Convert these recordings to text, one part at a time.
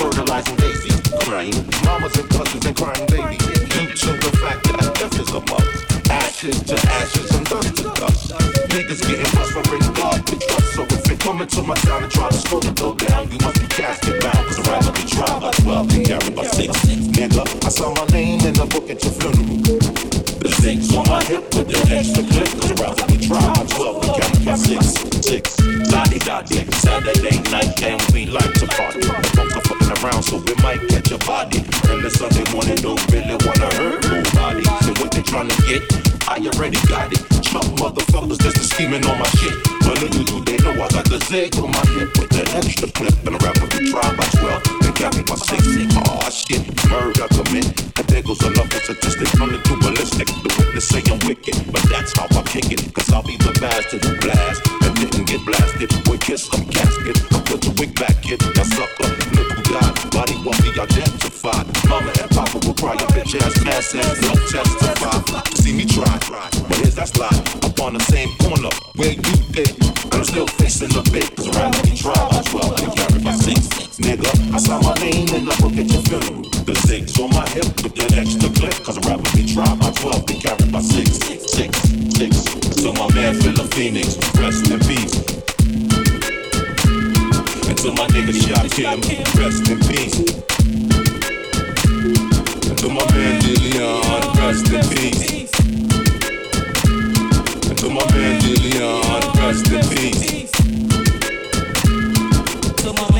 fertilizing daisies, dying. Mamas and cousins and crying babies. Due to the fact that death is a must. Ashes to ashes and dust to dust. Niggas getting bust for bringing God with trust. So if you're coming to my town and try to slow the dough down, you must be casket bound. Cause I'd rather be tried by 12 and carried by 6. Nigga, I saw my name in the book at your funeral. The six on my hip with the extra clip. Cause rather we try my 12 and count by six. Six. Lottie dottie. Saturday night and we like to party. Folks are fucking around so we might catch a body. And the Sunday morning don't really wanna hurt nobody. So what they trying to get? I already got it. Chump motherfuckers just scheming on my shit. But little do they know I got the zig on my hip with the extra clip. And a rapper we try by 12 and count by six. Aw oh, shit. Murder commit. There goes another statistic running through ballistic. The witness say I'm wicked, but that's how I kick it. Cause I'll be the bastard who blast and didn't get blasted. With kiss some casket, I put the wig back, kid. Now sucker, look who died. Body won't be identified. Mama and Papa will cry your bitch ass ass and no testify. See me try, but here's that slide. Up on the same corner where you did. I'm still facing the bit, cause around me try by 12 Nigga, I saw my name in the book at your funeral. The six on my hip with that extra clip, cause I'd rather be tried by 12 be carried by six, six, six. So my man Philip Phoenix, rest in peace. And to my nigga Shot Kim, rest in peace. And to my man Dillion, rest in peace. And to my man Dillion, rest in peace. To my man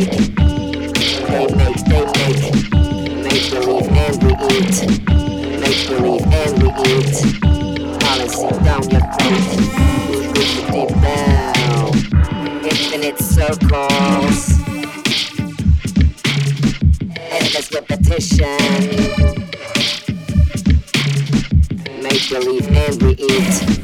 make, believe and we eat. Make believe and we eat. Policy down your throat. We push it deep down. Infinite circles, endless repetition. Make believe and we eat.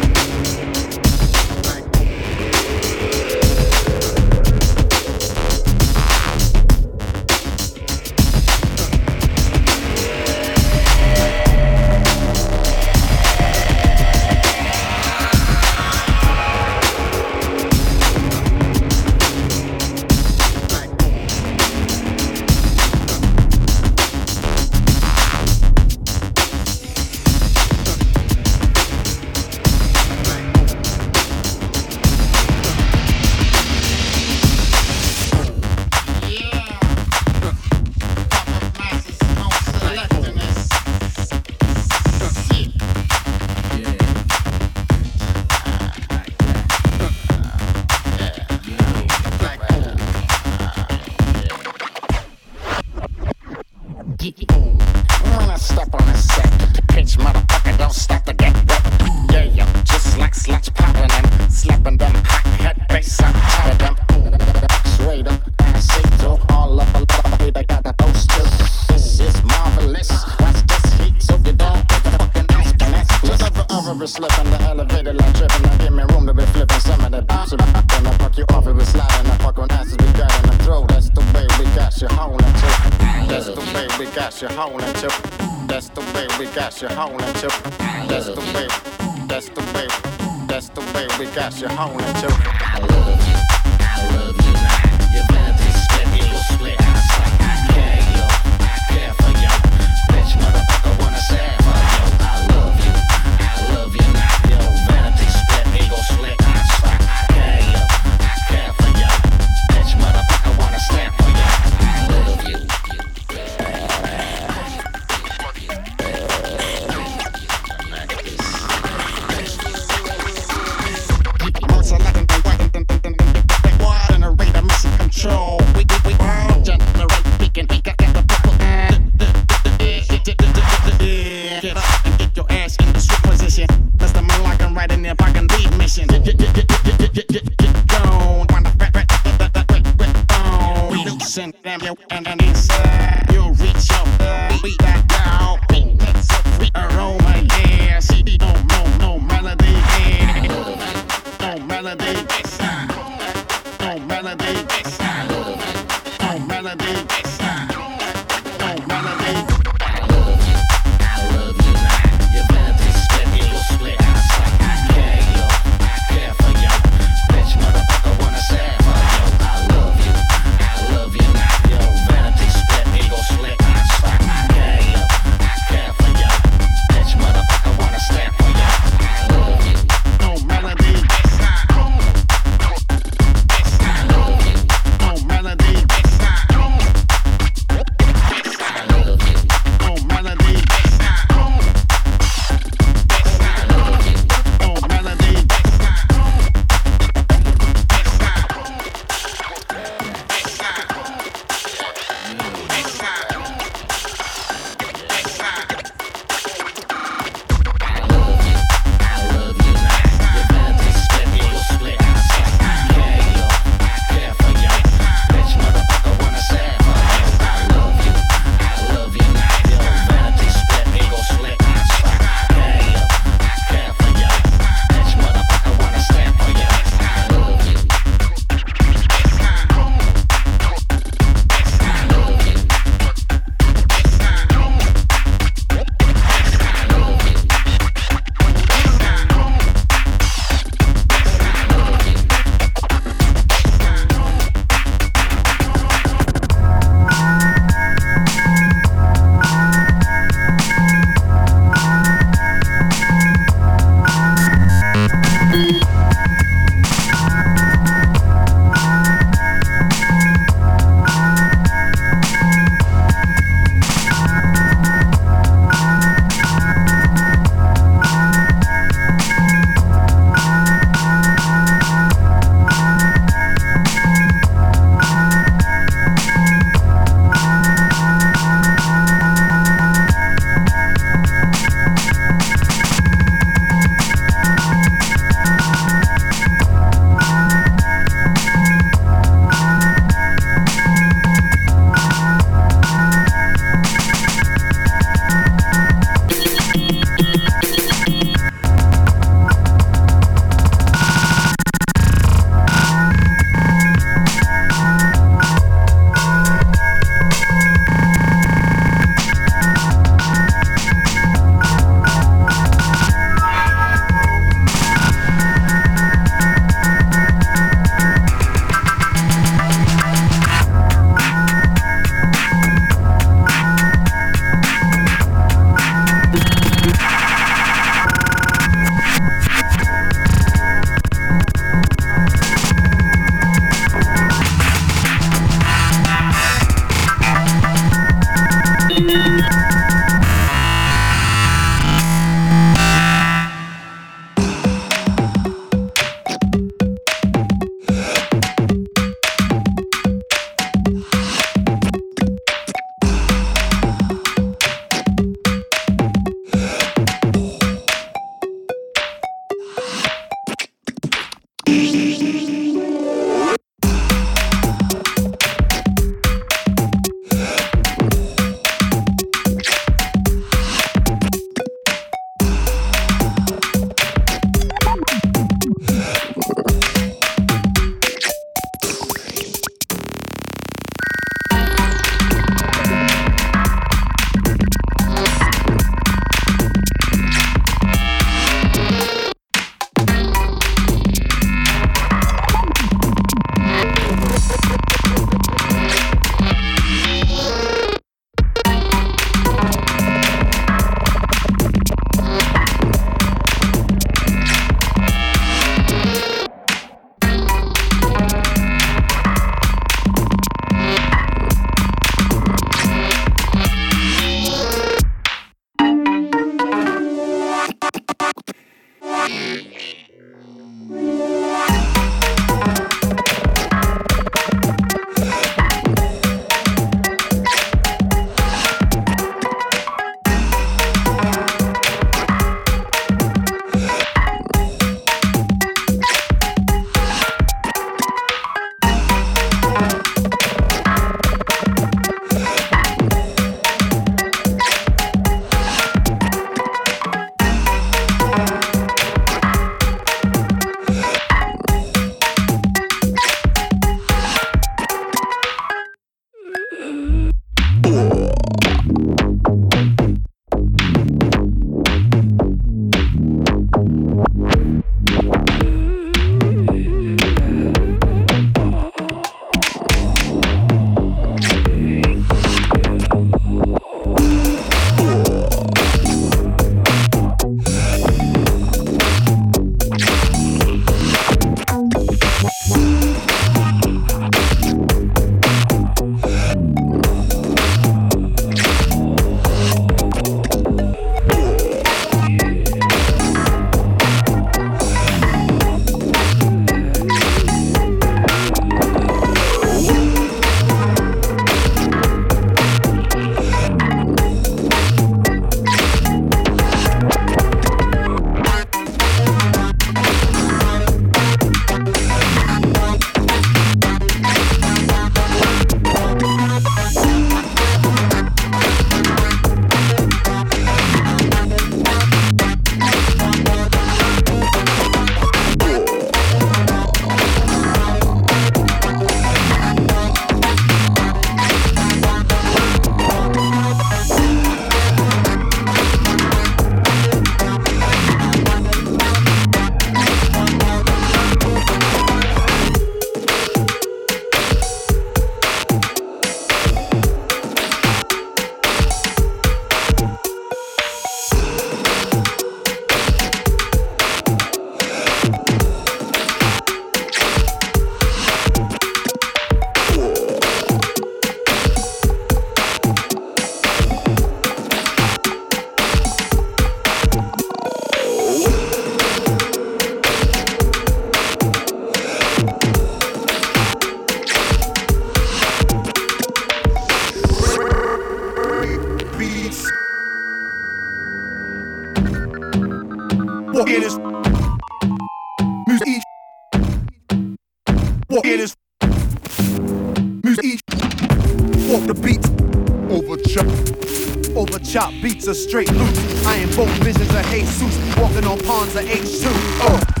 Beats are straight loose. I am both visions of Jesus, walking on pawns of H2. Uh.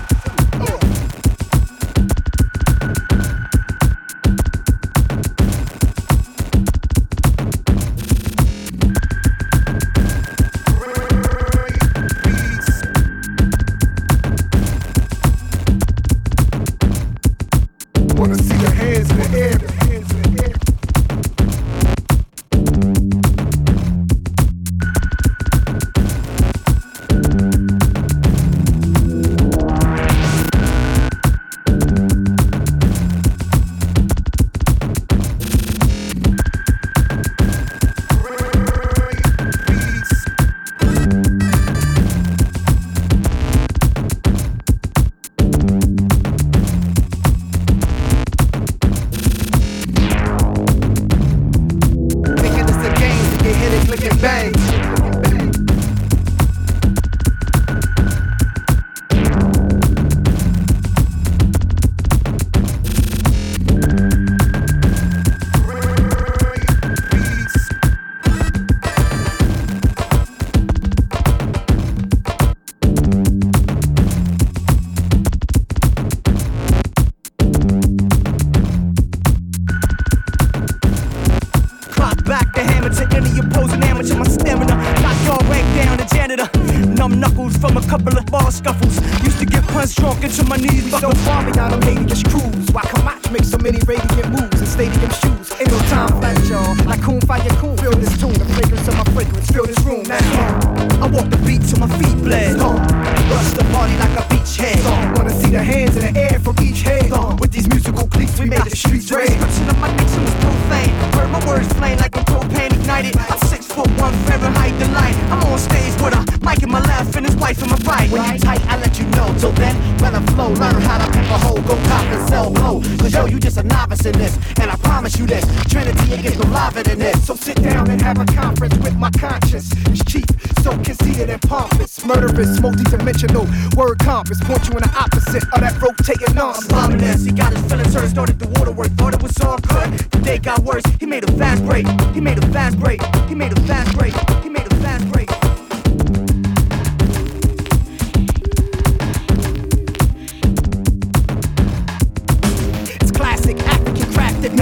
And his wife in. When you tight, I let you know. Till then, when I flow, learn how to pimp a hole, go cop and sell blow. Cause yo, you just a novice in this. And I promise you this, Trinity ain't get no liver than this. So sit down and have a conference with my conscience. It's cheap, so conceited and pompous. Murderous, multi-dimensional, word compass. Point you in the opposite of that rotating nonsense. Ominous, he got his feelings hurt, started the waterwork, thought it was all good. The day got worse, he made a fast break, he made a fast break, he made a fast break, he made a fast break.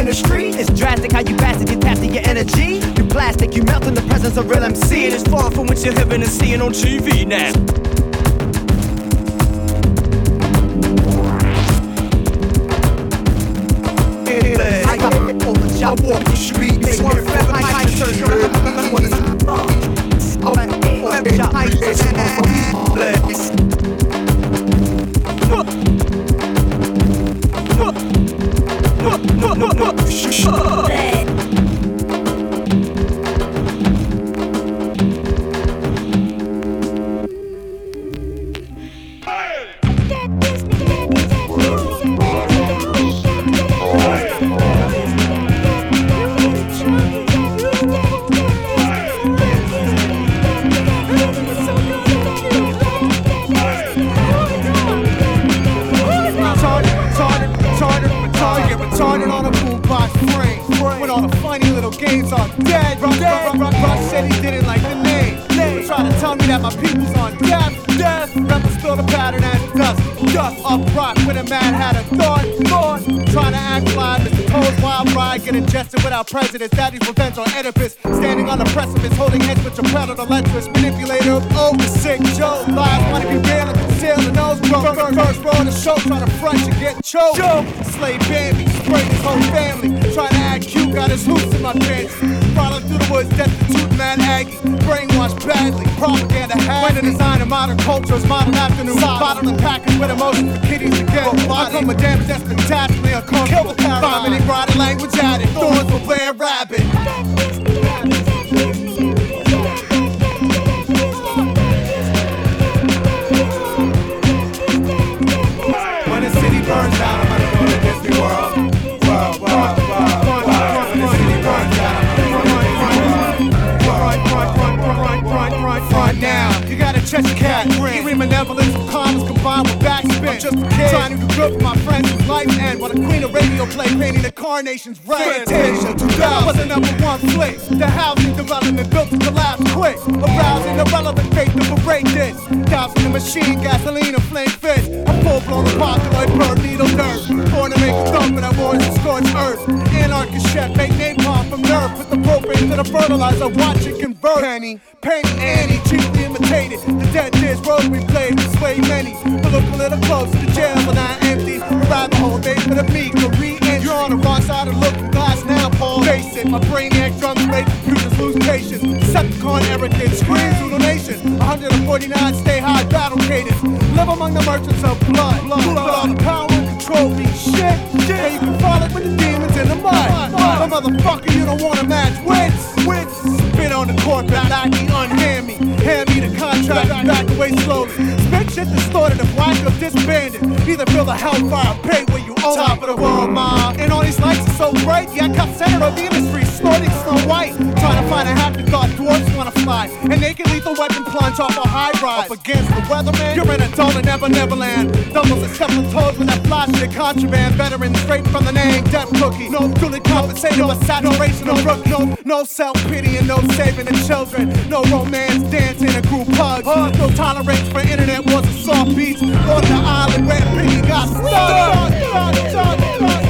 Ministry. It's drastic how you bastard, you tasting your energy. You plastic, you melt in the presence of real MC. Seeing is far from what you're hearing and seeing on TV now. I got over the I walk the streets. They want to fed my mind search. Every shot I dead. Rush, rush, rush said he didn't like the name. They try to tell me that my people's on death, death. Rebels still the pattern as dust, dust. Up rock with a man had a thought, thought. Trying to act fly, Mr. Cole's wild ride, get ingested without prejudice. Daddy's revenge on Oedipus, standing on the precipice, holding heads with your pedal to lecherous manipulator of oh, the sick Joe. Lies wanna be real and conceal the nose broke. First, row of the show, trying to front you get choked. Slave Bambi, sprayed his whole family, trying to act cute, got his hoops in my pants. Woods, destitute man Aggie, brainwashed badly, propaganda had. When the design of modern culture is modern afternoon, bottling packers with emotions for to get. I come with damage that's spectacularly uncomfortable. Vomiting language added, thorns for playing rabbit. Now. You got a chest cat, eerie malevolence of commas combined with backspin. I'm just a kid trying to do good for my friends whose life end while the queen of radio play painting the carnation's red. Fantasia 2000 was the number one conflicts. The housing development built to collapse quick. Arousing irrelevant faith to berate this. Dousing the machine, gasoline, and flame fist. A full blown apocalypse, bird needle dirt. Born to make a thump, but I warn to scorch earth. Anarchist chef, make napalm from nerve. Put the propane to the fertilizer, watch it convert. Penny, Penny, Annie, cheaply imitated. The dead dish road we played to sway many. But look a little close, the jail are not empty. Rather hold day for the meek, the re-entry. You're on the wrong side of looking glass now, Paul. Face it, my brain brainiac drums make computers lose patience. Decepticon arrogance, screams through the nation. 149 stay high battle cadence. Live among the merchants of blood. blood, blood. All the power and control me shit. Yeah, you can follow it with the demons in the mud. But motherfucker, you don't wanna match wits. Wits. Spit on the court, corporate lackey, unhand me. Hand me the contract, back away slowly. Spit shit distorted if whack or disbanded. Either feel the hellfire, pay where you own. Top of the world, ma. And all these lights are so bright, yeah, I cut center of the industry, snorting Snow White. Trying to find a happy thought, dwarfs wanna fly. And naked lethal weapon plunge off a high rise. Up against the weatherman, you're in a dull and never Neverland. Doubles step on toes with that fly shit contraband. Veteran straight from the name, death cookie. No duly compensated, no saturation of rook. No, no self pity and no saving the children. No romance, dancing and group hugs. No tolerance for internet wars and soft beats. To the island where Biggie got stuck. stuck, stuck, stuck, stuck,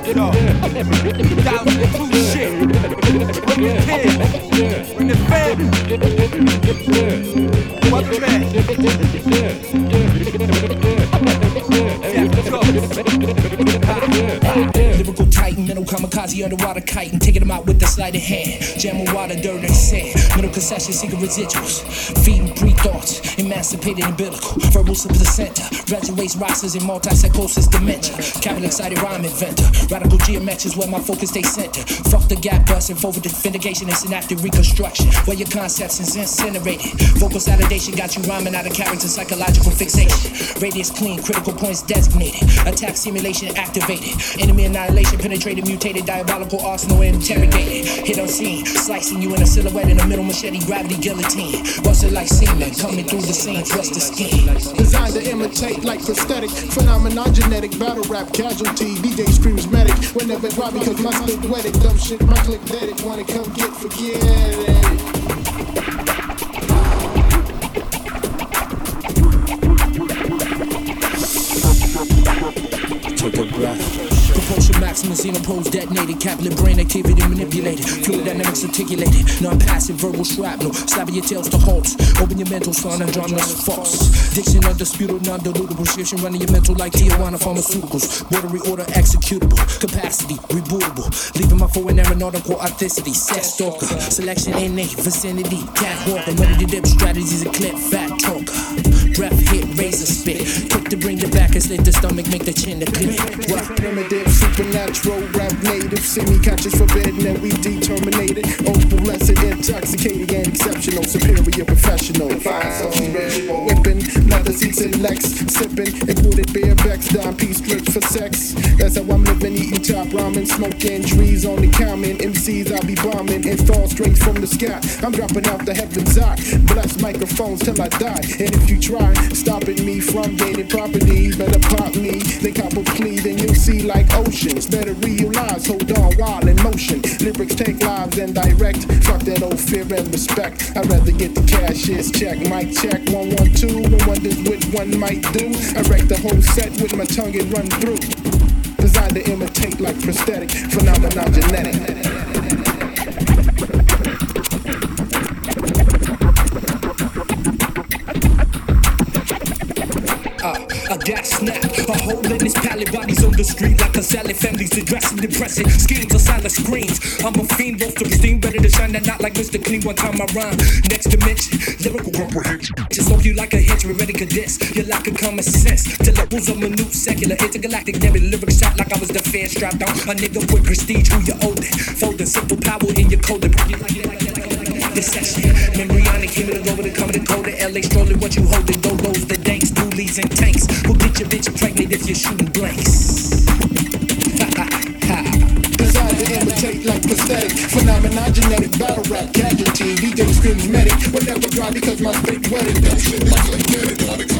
A production. Thousand two shit. Bring the kids. Bring the family. Weatherman. Lyrical titan, mental kamikaze underwater kite and taking them out with the sleight of hand. Jam Jamming water, dirt, and sand. Middle concession, secret residuals. Feeding pre thoughts, emancipated umbilical. Verbal to the center. Graduates, rosters, and multi psychosis dementia. Capital excited rhyme inventor. Radical geometrics where my focus stays centered. Fuck the gap bust and forward vindication and synaptic reconstruction. Where your concepts is incinerated. Vocal validation got you rhyming out of character, psychological fixation. Radius clean, critical points designated. Attack simulation activated. Enemy annihilation penetrated, mutated, diabolical arsenal interrogated. Hit on scene, slicing you in a silhouette in the middle, machete, gravity, guillotine. Bust it like semen, coming through the scenes, what's the scheme? Designed to imitate like prosthetic phenomenon, genetic battle rap casualty. DJ screams medic whenever why because my stick wet it. Dumb shit, my click dead it. Wanna come get forget it. Maximum, xenopose detonated. Capillary brain activity manipulated. Fluid dynamics articulated. Non-passive verbal shrapnel. Stabbing your tails to halts. Open your mental, son. Andromed's false. Diction undisputed, non-dilutable. Shifting running your mental like Tijuana Pharmaceuticals. Watery order executable. Capacity rebootable. Leaving my foreign aeronautical authenticity. Sex stalker. Selection innate. Vicinity. Catwalk. I'm ready to dip strategies. A clip. Fat talker. Breath hit. Razor spit. Quick to bring it back and slit the stomach. Make the chin to clip. What? Primitive, supernatural, rap native, semi-conscious, forbidden, and we determinated. Opalescent, intoxicating, and exceptional, superior, professional. Fine, so visual, whipping, leather seats and Lex, sipping, imported beer backs, dime piece strips for sex. That's how I'm living, eating top ramen, smoking trees on the common. MCs I'll be bombing, install strings from the sky. I'm dropping out the heavens eye, blast microphones till I die. And if you try stopping me from gaining property, better pop me, then cop a plea, then you'll see like oceans. Better realize, hold on while in motion. Lyrics take lives and direct. Fuck that old fear and respect. I'd rather get the cashier's check. Mic check 112. No wonders which one might do. I wreck the whole set with my tongue and run through. Designed to imitate like prosthetic. Phenomenon genetic. got snap. A hole in his pallet, bodies on the street like a salad. Families addressing depressing schemes or silent screams. I'm a fiend, both to steam, better to shine that not like Mr. Clean. One time I rhyme, next dimension, lyrical comprehension. Just off you like a hitch, we're ready to diss. You lack a common sense to levels of minute secular intergalactic. Every lyric shot like I was the fan strapped on. A nigga with prestige who you owe that. Folding simple power in your code. Like, like, like, like, like, like, like, like, like, Johnny came in the road and coming to go to LA strolling. What you holding? Low lows, the danks, doolies, and tanks. Who'll get your bitch pregnant if you're shooting blanks? Designed to imitate like prosthetic. phenomenon, genetic battle rap casualty. DJ screams medic, never dry because my spit wetted. That shit is like